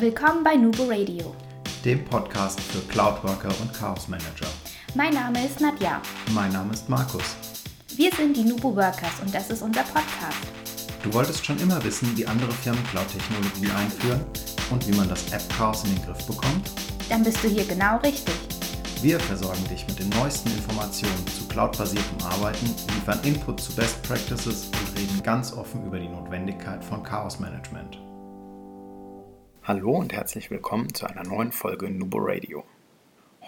Willkommen bei Nubo Radio, dem Podcast für Cloudworker und Chaos Manager. Mein Name ist Nadja. Mein Name ist Markus. Wir sind die Nubo Workers und das ist unser Podcast. Du wolltest schon immer wissen, wie andere Firmen Cloud-Technologie einführen und wie man das App-Chaos in den Griff bekommt? Dann bist du hier genau richtig. Wir versorgen dich mit den neuesten Informationen zu cloudbasiertem Arbeiten, liefern Input zu Best Practices und reden ganz offen über die Notwendigkeit von Chaos Management. Hallo und herzlich willkommen zu einer neuen Folge Nubo Radio.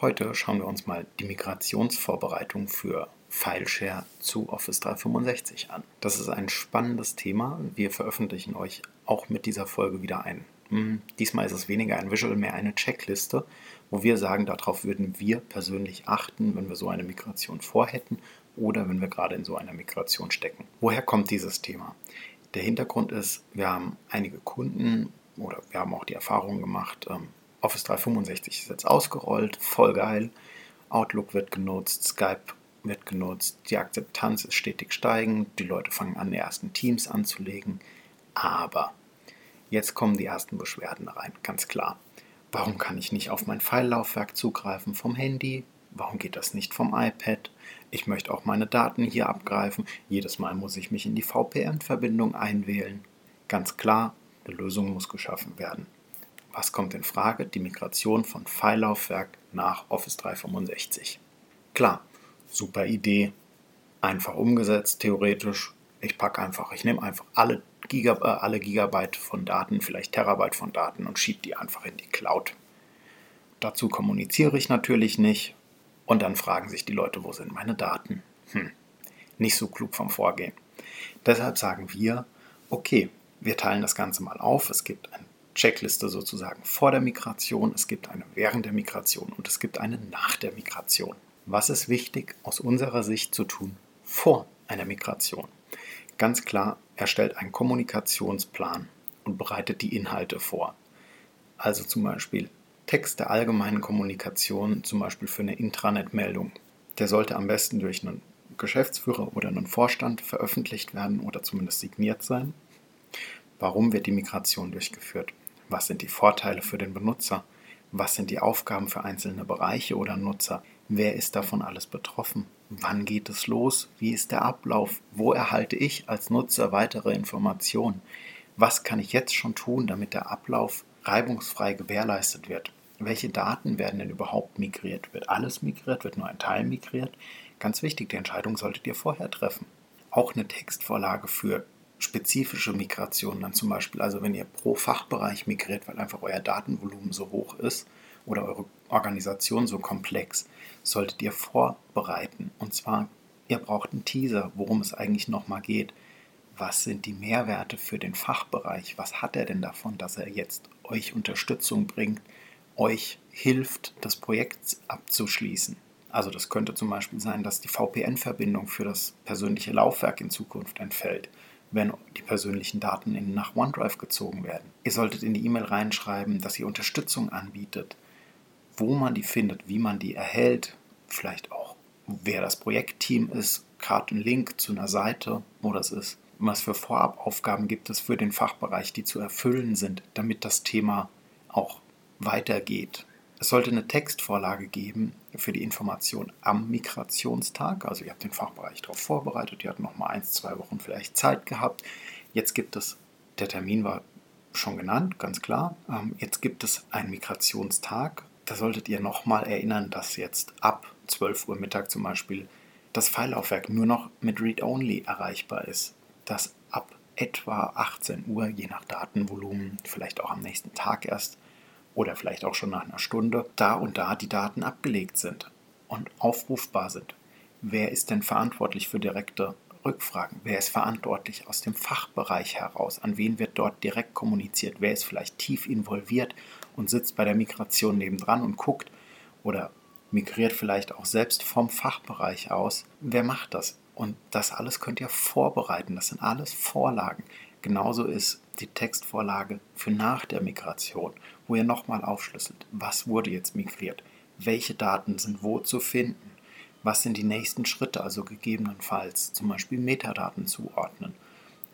Heute schauen wir uns mal die Migrationsvorbereitung für FileShare zu Office 365 an. Das ist ein spannendes Thema. Wir veröffentlichen euch auch mit dieser Folge wieder ein hm, diesmal ist es weniger ein Visual, mehr eine Checkliste, wo wir sagen, darauf würden wir persönlich achten, wenn wir so eine Migration vorhätten oder wenn wir gerade in so einer Migration stecken. Woher kommt dieses Thema? Der Hintergrund ist, wir haben einige Kunden oder wir haben auch die Erfahrung gemacht, ähm, Office 365 ist jetzt ausgerollt, voll geil, Outlook wird genutzt, Skype wird genutzt, die Akzeptanz ist stetig steigend, die Leute fangen an, die ersten Teams anzulegen, aber Jetzt kommen die ersten Beschwerden rein, ganz klar. Warum kann ich nicht auf mein Pfeillaufwerk zugreifen vom Handy? Warum geht das nicht vom iPad? Ich möchte auch meine Daten hier abgreifen. Jedes Mal muss ich mich in die VPN-Verbindung einwählen. Ganz klar, eine Lösung muss geschaffen werden. Was kommt in Frage? Die Migration von Pfeillaufwerk nach Office 365. Klar, super Idee, einfach umgesetzt, theoretisch. Ich packe einfach, ich nehme einfach alle Giga, äh, alle Gigabyte von Daten, vielleicht Terabyte von Daten und schiebe die einfach in die Cloud. Dazu kommuniziere ich natürlich nicht und dann fragen sich die Leute, wo sind meine Daten? Hm, nicht so klug vom Vorgehen. Deshalb sagen wir, okay, wir teilen das Ganze mal auf. Es gibt eine Checkliste sozusagen vor der Migration, es gibt eine während der Migration und es gibt eine nach der Migration. Was ist wichtig aus unserer Sicht zu tun vor einer Migration? Ganz klar, erstellt einen Kommunikationsplan und bereitet die Inhalte vor. Also zum Beispiel Text der allgemeinen Kommunikation, zum Beispiel für eine Intranet-Meldung. Der sollte am besten durch einen Geschäftsführer oder einen Vorstand veröffentlicht werden oder zumindest signiert sein. Warum wird die Migration durchgeführt? Was sind die Vorteile für den Benutzer? Was sind die Aufgaben für einzelne Bereiche oder Nutzer? Wer ist davon alles betroffen? Wann geht es los? Wie ist der Ablauf? Wo erhalte ich als Nutzer weitere Informationen? Was kann ich jetzt schon tun, damit der Ablauf reibungsfrei gewährleistet wird? Welche Daten werden denn überhaupt migriert? Wird alles migriert? Wird nur ein Teil migriert? Ganz wichtig, die Entscheidung solltet ihr vorher treffen. Auch eine Textvorlage für spezifische Migrationen, dann zum Beispiel, also wenn ihr pro Fachbereich migriert, weil einfach euer Datenvolumen so hoch ist oder eure Organisation so komplex, solltet ihr vorbereiten. Und zwar, ihr braucht einen Teaser, worum es eigentlich nochmal geht. Was sind die Mehrwerte für den Fachbereich? Was hat er denn davon, dass er jetzt euch Unterstützung bringt, euch hilft, das Projekt abzuschließen? Also das könnte zum Beispiel sein, dass die VPN-Verbindung für das persönliche Laufwerk in Zukunft entfällt, wenn die persönlichen Daten in, nach OneDrive gezogen werden. Ihr solltet in die E-Mail reinschreiben, dass ihr Unterstützung anbietet, wo man die findet, wie man die erhält, vielleicht auch wer das Projektteam ist, gerade Link zu einer Seite, wo das ist. Was für Vorabaufgaben gibt es für den Fachbereich, die zu erfüllen sind, damit das Thema auch weitergeht. Es sollte eine Textvorlage geben für die Information am Migrationstag. Also ihr habt den Fachbereich darauf vorbereitet, ihr habt noch mal eins, zwei Wochen vielleicht Zeit gehabt. Jetzt gibt es, der Termin war schon genannt, ganz klar. Ähm, jetzt gibt es einen Migrationstag da solltet ihr nochmal erinnern, dass jetzt ab 12 Uhr Mittag zum Beispiel das Pfeilaufwerk nur noch mit Read-Only erreichbar ist. Dass ab etwa 18 Uhr, je nach Datenvolumen, vielleicht auch am nächsten Tag erst oder vielleicht auch schon nach einer Stunde, da und da die Daten abgelegt sind und aufrufbar sind. Wer ist denn verantwortlich für direkte Rückfragen? Wer ist verantwortlich aus dem Fachbereich heraus? An wen wird dort direkt kommuniziert? Wer ist vielleicht tief involviert und sitzt bei der Migration nebendran und guckt oder migriert vielleicht auch selbst vom Fachbereich aus. Wer macht das? Und das alles könnt ihr vorbereiten. Das sind alles Vorlagen. Genauso ist die Textvorlage für nach der Migration, wo ihr nochmal aufschlüsselt, was wurde jetzt migriert, welche Daten sind wo zu finden, was sind die nächsten Schritte, also gegebenenfalls zum Beispiel Metadaten zuordnen,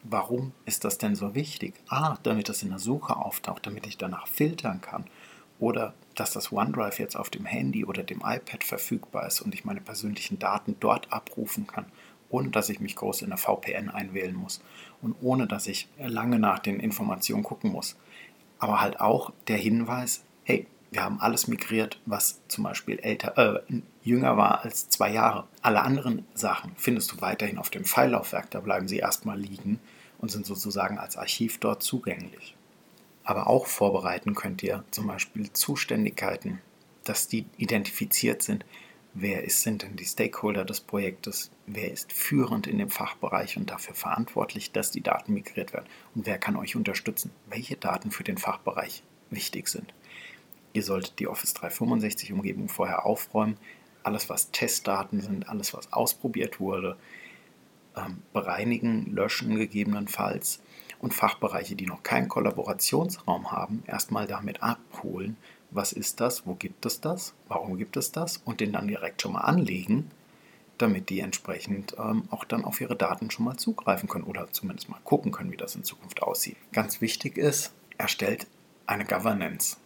Warum ist das denn so wichtig? Ah, damit das in der Suche auftaucht, damit ich danach filtern kann. Oder dass das OneDrive jetzt auf dem Handy oder dem iPad verfügbar ist und ich meine persönlichen Daten dort abrufen kann, ohne dass ich mich groß in der VPN einwählen muss und ohne dass ich lange nach den Informationen gucken muss. Aber halt auch der Hinweis, hey, wir haben alles migriert, was zum Beispiel älter, äh, jünger war als zwei Jahre. Alle anderen Sachen findest du weiterhin auf dem Pfeillaufwerk, da bleiben sie erstmal liegen und sind sozusagen als Archiv dort zugänglich. Aber auch vorbereiten könnt ihr zum Beispiel Zuständigkeiten, dass die identifiziert sind. Wer ist, sind denn die Stakeholder des Projektes? Wer ist führend in dem Fachbereich und dafür verantwortlich, dass die Daten migriert werden? Und wer kann euch unterstützen? Welche Daten für den Fachbereich wichtig sind? Ihr solltet die Office 365 Umgebung vorher aufräumen. Alles, was Testdaten sind, alles, was ausprobiert wurde, ähm, bereinigen, löschen gegebenenfalls und Fachbereiche, die noch keinen Kollaborationsraum haben, erstmal damit abholen, was ist das, wo gibt es das, warum gibt es das und den dann direkt schon mal anlegen, damit die entsprechend ähm, auch dann auf ihre Daten schon mal zugreifen können oder zumindest mal gucken können, wie das in Zukunft aussieht. Ganz wichtig ist, erstellt eine Governance.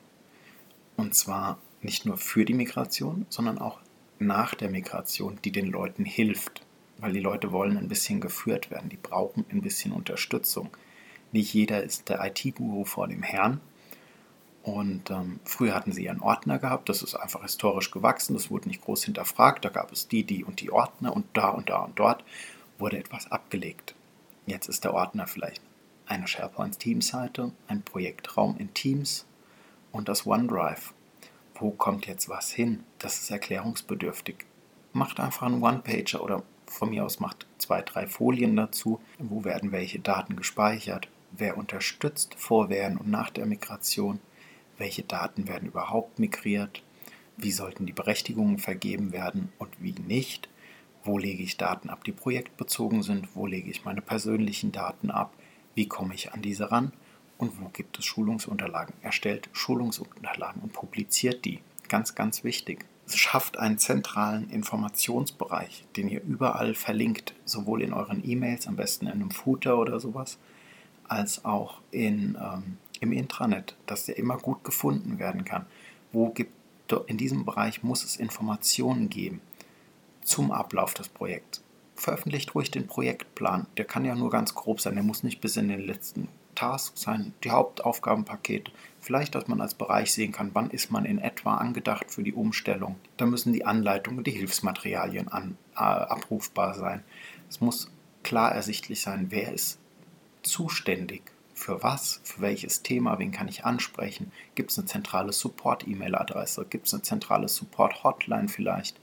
Und zwar nicht nur für die Migration, sondern auch nach der Migration, die den Leuten hilft. Weil die Leute wollen ein bisschen geführt werden, die brauchen ein bisschen Unterstützung. Nicht jeder ist der IT-Guru vor dem Herrn. Und ähm, früher hatten sie einen Ordner gehabt, das ist einfach historisch gewachsen, das wurde nicht groß hinterfragt. Da gab es die, die und die Ordner und da und da und dort wurde etwas abgelegt. Jetzt ist der Ordner vielleicht eine SharePoint-Teams-Seite, ein Projektraum in Teams und das OneDrive. Wo kommt jetzt was hin? Das ist erklärungsbedürftig. Macht einfach einen One-Pager oder von mir aus macht zwei, drei Folien dazu. Wo werden welche Daten gespeichert? Wer unterstützt vor, während und nach der Migration? Welche Daten werden überhaupt migriert? Wie sollten die Berechtigungen vergeben werden und wie nicht? Wo lege ich Daten ab, die projektbezogen sind? Wo lege ich meine persönlichen Daten ab? Wie komme ich an diese ran? Und wo gibt es Schulungsunterlagen? Erstellt Schulungsunterlagen und publiziert die. Ganz, ganz wichtig. Schafft einen zentralen Informationsbereich, den ihr überall verlinkt, sowohl in euren E-Mails, am besten in einem Footer oder sowas, als auch in, ähm, im Intranet, dass der immer gut gefunden werden kann. Wo gibt in diesem Bereich muss es Informationen geben zum Ablauf des Projekts. Veröffentlicht ruhig den Projektplan. Der kann ja nur ganz grob sein. Der muss nicht bis in den letzten Task sein, die Hauptaufgabenpakete. Vielleicht, dass man als Bereich sehen kann, wann ist man in etwa angedacht für die Umstellung. Da müssen die Anleitungen, die Hilfsmaterialien an, äh, abrufbar sein. Es muss klar ersichtlich sein, wer ist zuständig für was, für welches Thema, wen kann ich ansprechen. Gibt es eine zentrale Support-E-Mail-Adresse? Gibt es eine zentrale Support-Hotline vielleicht?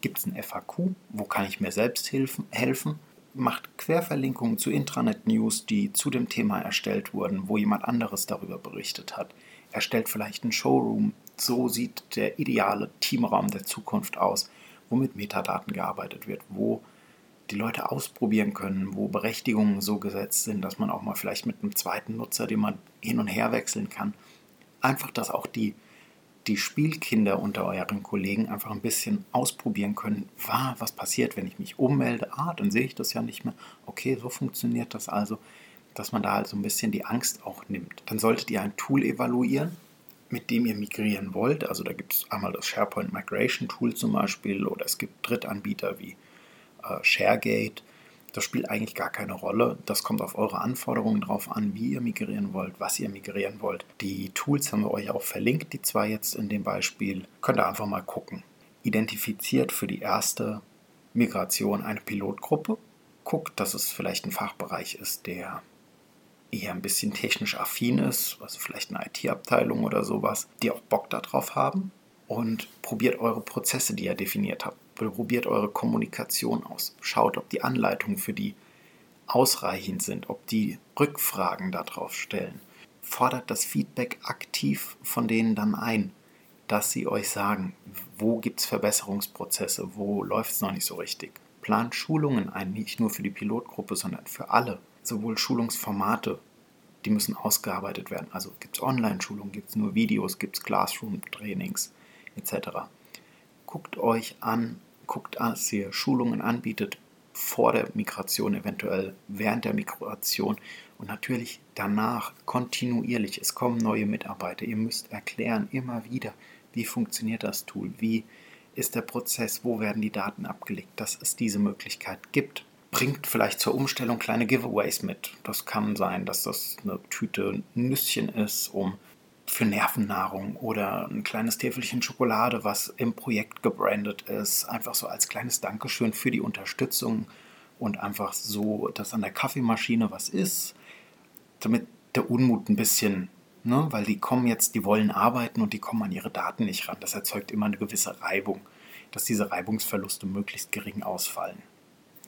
Gibt es ein FAQ? Wo kann ich mir selbst helfen? macht Querverlinkungen zu Intranet-News, die zu dem Thema erstellt wurden, wo jemand anderes darüber berichtet hat. Erstellt vielleicht einen Showroom. So sieht der ideale Teamraum der Zukunft aus, wo mit Metadaten gearbeitet wird, wo die Leute ausprobieren können, wo Berechtigungen so gesetzt sind, dass man auch mal vielleicht mit einem zweiten Nutzer, den man hin und her wechseln kann, einfach, dass auch die die Spielkinder unter euren Kollegen einfach ein bisschen ausprobieren können, was passiert, wenn ich mich ummelde, ah, dann sehe ich das ja nicht mehr, okay, so funktioniert das also, dass man da halt so ein bisschen die Angst auch nimmt. Dann solltet ihr ein Tool evaluieren, mit dem ihr migrieren wollt. Also da gibt es einmal das SharePoint Migration Tool zum Beispiel oder es gibt Drittanbieter wie äh, ShareGate das spielt eigentlich gar keine Rolle. Das kommt auf eure Anforderungen drauf an, wie ihr migrieren wollt, was ihr migrieren wollt. Die Tools haben wir euch auch verlinkt, die zwei jetzt in dem Beispiel. Könnt ihr einfach mal gucken. Identifiziert für die erste Migration eine Pilotgruppe. Guckt, dass es vielleicht ein Fachbereich ist, der eher ein bisschen technisch affin ist, also vielleicht eine IT-Abteilung oder sowas, die auch Bock darauf haben. Und probiert eure Prozesse, die ihr definiert habt, probiert eure Kommunikation aus. Schaut, ob die Anleitungen für die ausreichend sind, ob die Rückfragen darauf stellen. Fordert das Feedback aktiv von denen dann ein, dass sie euch sagen, wo gibt es Verbesserungsprozesse, wo läuft es noch nicht so richtig. Plant Schulungen ein, nicht nur für die Pilotgruppe, sondern für alle. Sowohl Schulungsformate, die müssen ausgearbeitet werden. Also gibt es Online-Schulungen, gibt es nur Videos, gibt es Classroom-Trainings etc. Guckt euch an, guckt, dass ihr Schulungen anbietet, vor der Migration, eventuell während der Migration und natürlich danach kontinuierlich. Es kommen neue Mitarbeiter. Ihr müsst erklären immer wieder, wie funktioniert das Tool, wie ist der Prozess, wo werden die Daten abgelegt, dass es diese Möglichkeit gibt. Bringt vielleicht zur Umstellung kleine Giveaways mit. Das kann sein, dass das eine Tüte Nüsschen ist, um für Nervennahrung oder ein kleines Täfelchen Schokolade, was im Projekt gebrandet ist, einfach so als kleines Dankeschön für die Unterstützung und einfach so, dass an der Kaffeemaschine was ist, damit der Unmut ein bisschen, ne, weil die kommen jetzt, die wollen arbeiten und die kommen an ihre Daten nicht ran. Das erzeugt immer eine gewisse Reibung, dass diese Reibungsverluste möglichst gering ausfallen,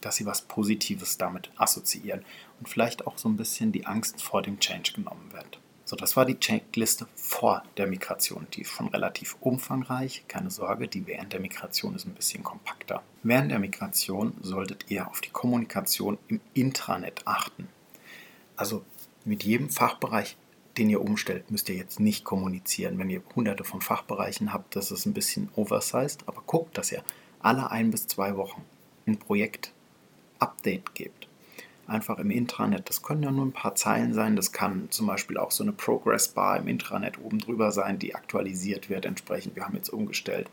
dass sie was Positives damit assoziieren und vielleicht auch so ein bisschen die Angst vor dem Change genommen wird. So, das war die Checkliste vor der Migration. Die ist schon relativ umfangreich. Keine Sorge, die während der Migration ist ein bisschen kompakter. Während der Migration solltet ihr auf die Kommunikation im Intranet achten. Also mit jedem Fachbereich, den ihr umstellt, müsst ihr jetzt nicht kommunizieren. Wenn ihr hunderte von Fachbereichen habt, das ist ein bisschen oversized, aber guckt, dass ihr alle ein bis zwei Wochen ein Projekt-Update gebt einfach im Intranet. Das können ja nur ein paar Zeilen sein. Das kann zum Beispiel auch so eine Progress Bar im Intranet oben drüber sein, die aktualisiert wird. Entsprechend, wir haben jetzt umgestellt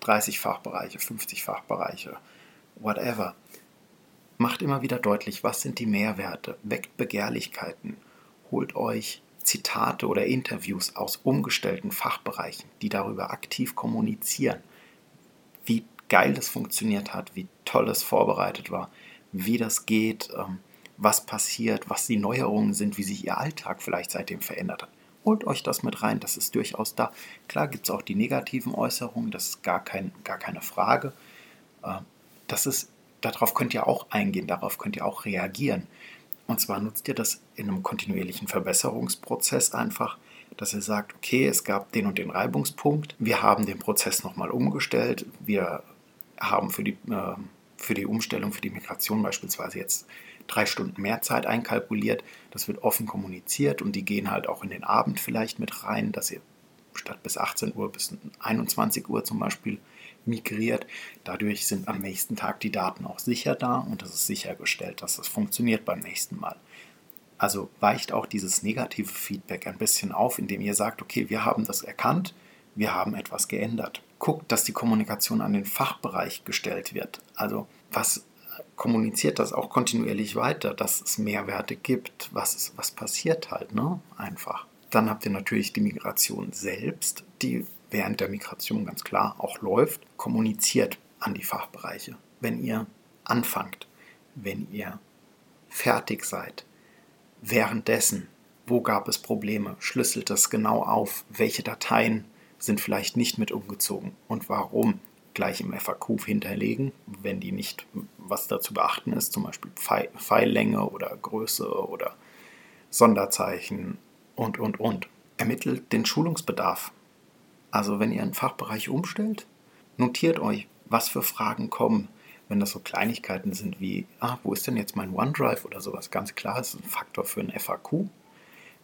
30 Fachbereiche, 50 Fachbereiche, whatever. Macht immer wieder deutlich, was sind die Mehrwerte, weckt Begehrlichkeiten, holt euch Zitate oder Interviews aus umgestellten Fachbereichen, die darüber aktiv kommunizieren, wie geil das funktioniert hat, wie toll es vorbereitet war, wie das geht, ähm, was passiert, was die Neuerungen sind, wie sich Ihr Alltag vielleicht seitdem verändert hat. Holt euch das mit rein, das ist durchaus da. Klar gibt es auch die negativen Äußerungen, das ist gar, kein, gar keine Frage. Äh, das ist, darauf könnt ihr auch eingehen, darauf könnt ihr auch reagieren. Und zwar nutzt ihr das in einem kontinuierlichen Verbesserungsprozess einfach, dass ihr sagt, okay, es gab den und den Reibungspunkt, wir haben den Prozess nochmal umgestellt, wir haben für die, äh, für die Umstellung, für die Migration beispielsweise jetzt drei Stunden mehr Zeit einkalkuliert. Das wird offen kommuniziert und die gehen halt auch in den Abend vielleicht mit rein, dass ihr statt bis 18 Uhr bis 21 Uhr zum Beispiel migriert. Dadurch sind am nächsten Tag die Daten auch sicher da und es ist sichergestellt, dass das funktioniert beim nächsten Mal. Also weicht auch dieses negative Feedback ein bisschen auf, indem ihr sagt, okay, wir haben das erkannt, wir haben etwas geändert. Guckt, dass die Kommunikation an den Fachbereich gestellt wird. Also was kommuniziert das auch kontinuierlich weiter, dass es Mehrwerte gibt, was, was passiert halt, ne? Einfach. Dann habt ihr natürlich die Migration selbst, die während der Migration ganz klar auch läuft, kommuniziert an die Fachbereiche. Wenn ihr anfangt, wenn ihr fertig seid, währenddessen, wo gab es Probleme, schlüsselt das genau auf, welche Dateien sind vielleicht nicht mit umgezogen und warum gleich im FAQ hinterlegen, wenn die nicht was dazu beachten ist, zum Beispiel Pfeillänge oder Größe oder Sonderzeichen und, und, und. Ermittelt den Schulungsbedarf. Also wenn ihr einen Fachbereich umstellt, notiert euch, was für Fragen kommen, wenn das so Kleinigkeiten sind wie, ah, wo ist denn jetzt mein OneDrive oder sowas, ganz klar, ist ein Faktor für ein FAQ.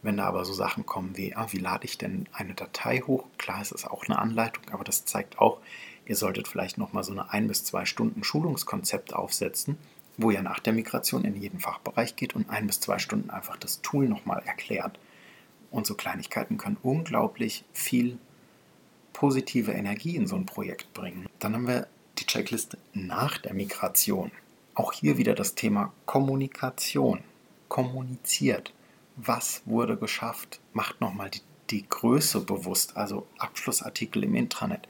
Wenn da aber so Sachen kommen wie, ah, wie lade ich denn eine Datei hoch? Klar, es ist auch eine Anleitung, aber das zeigt auch, Ihr solltet vielleicht nochmal so eine ein bis zwei Stunden Schulungskonzept aufsetzen, wo ihr nach der Migration in jeden Fachbereich geht und ein bis zwei Stunden einfach das Tool nochmal erklärt. Und so Kleinigkeiten können unglaublich viel positive Energie in so ein Projekt bringen. Dann haben wir die Checkliste nach der Migration. Auch hier wieder das Thema Kommunikation. Kommuniziert. Was wurde geschafft? Macht nochmal die, die Größe bewusst, also Abschlussartikel im Intranet.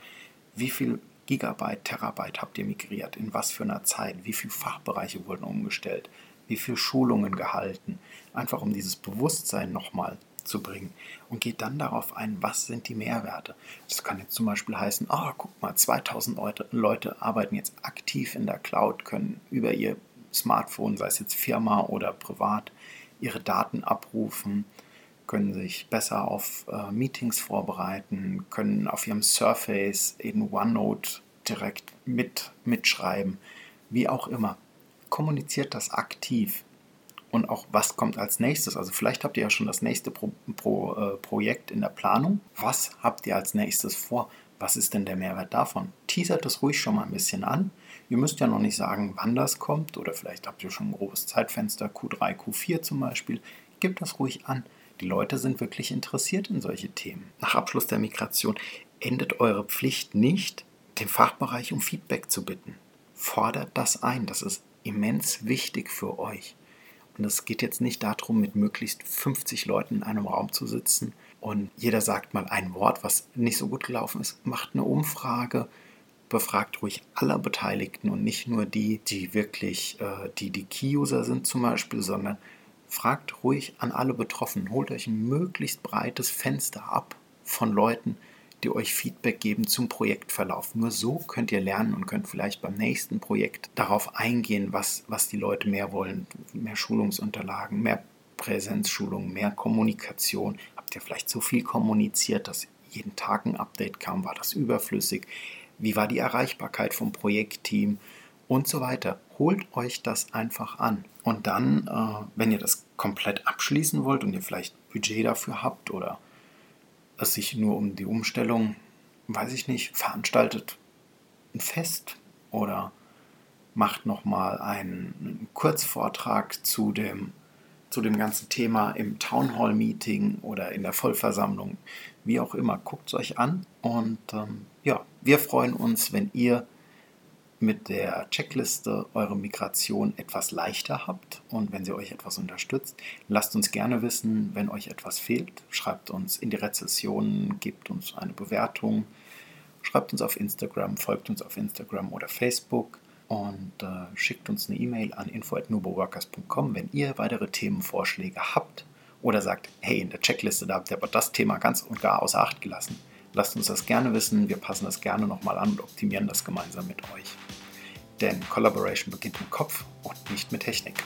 Wie viel Gigabyte, Terabyte habt ihr migriert? In was für einer Zeit? Wie viele Fachbereiche wurden umgestellt? Wie viele Schulungen gehalten? Einfach um dieses Bewusstsein nochmal zu bringen und geht dann darauf ein, was sind die Mehrwerte. Das kann jetzt zum Beispiel heißen, oh, guck mal, 2000 Leute arbeiten jetzt aktiv in der Cloud, können über ihr Smartphone, sei es jetzt Firma oder privat, ihre Daten abrufen können sich besser auf äh, Meetings vorbereiten, können auf ihrem Surface in OneNote direkt mit, mitschreiben, wie auch immer. Kommuniziert das aktiv und auch was kommt als nächstes. Also vielleicht habt ihr ja schon das nächste Pro, Pro, äh, Projekt in der Planung. Was habt ihr als nächstes vor? Was ist denn der Mehrwert davon? Teasert das ruhig schon mal ein bisschen an. Ihr müsst ja noch nicht sagen, wann das kommt oder vielleicht habt ihr schon ein grobes Zeitfenster, Q3, Q4 zum Beispiel. Gebt das ruhig an. Die Leute sind wirklich interessiert in solche Themen. Nach Abschluss der Migration endet eure Pflicht nicht, den Fachbereich um Feedback zu bitten. Fordert das ein. Das ist immens wichtig für euch. Und es geht jetzt nicht darum, mit möglichst 50 Leuten in einem Raum zu sitzen und jeder sagt mal ein Wort, was nicht so gut gelaufen ist. Macht eine Umfrage, befragt ruhig alle Beteiligten und nicht nur die, die wirklich äh, die, die Key-User sind zum Beispiel, sondern fragt ruhig an alle Betroffenen. Holt euch ein möglichst breites Fenster ab von Leuten, die euch Feedback geben zum Projektverlauf. Nur so könnt ihr lernen und könnt vielleicht beim nächsten Projekt darauf eingehen, was, was die Leute mehr wollen. Mehr Schulungsunterlagen, mehr Präsenzschulung, mehr Kommunikation. Habt ihr vielleicht so viel kommuniziert, dass jeden Tag ein Update kam? War das überflüssig? Wie war die Erreichbarkeit vom Projektteam? Und so weiter. Holt euch das einfach an. Und dann, äh, wenn ihr das komplett abschließen wollt und ihr vielleicht Budget dafür habt oder es sich nur um die Umstellung, weiß ich nicht, veranstaltet ein Fest oder macht nochmal einen Kurzvortrag zu dem, zu dem ganzen Thema im Town Hall Meeting oder in der Vollversammlung, wie auch immer. Guckt es euch an und ähm, ja, wir freuen uns, wenn ihr mit der Checkliste eure Migration etwas leichter habt und wenn sie euch etwas unterstützt. Lasst uns gerne wissen, wenn euch etwas fehlt. Schreibt uns in die Rezession, gebt uns eine Bewertung, schreibt uns auf Instagram, folgt uns auf Instagram oder Facebook und äh, schickt uns eine E-Mail an info.nuboworkers.com, wenn ihr weitere Themenvorschläge habt oder sagt, hey, in der Checkliste, da habt ihr aber das Thema ganz und gar außer Acht gelassen. Lasst uns das gerne wissen, wir passen das gerne nochmal an und optimieren das gemeinsam mit euch. Denn Collaboration beginnt im Kopf und nicht mit Technik.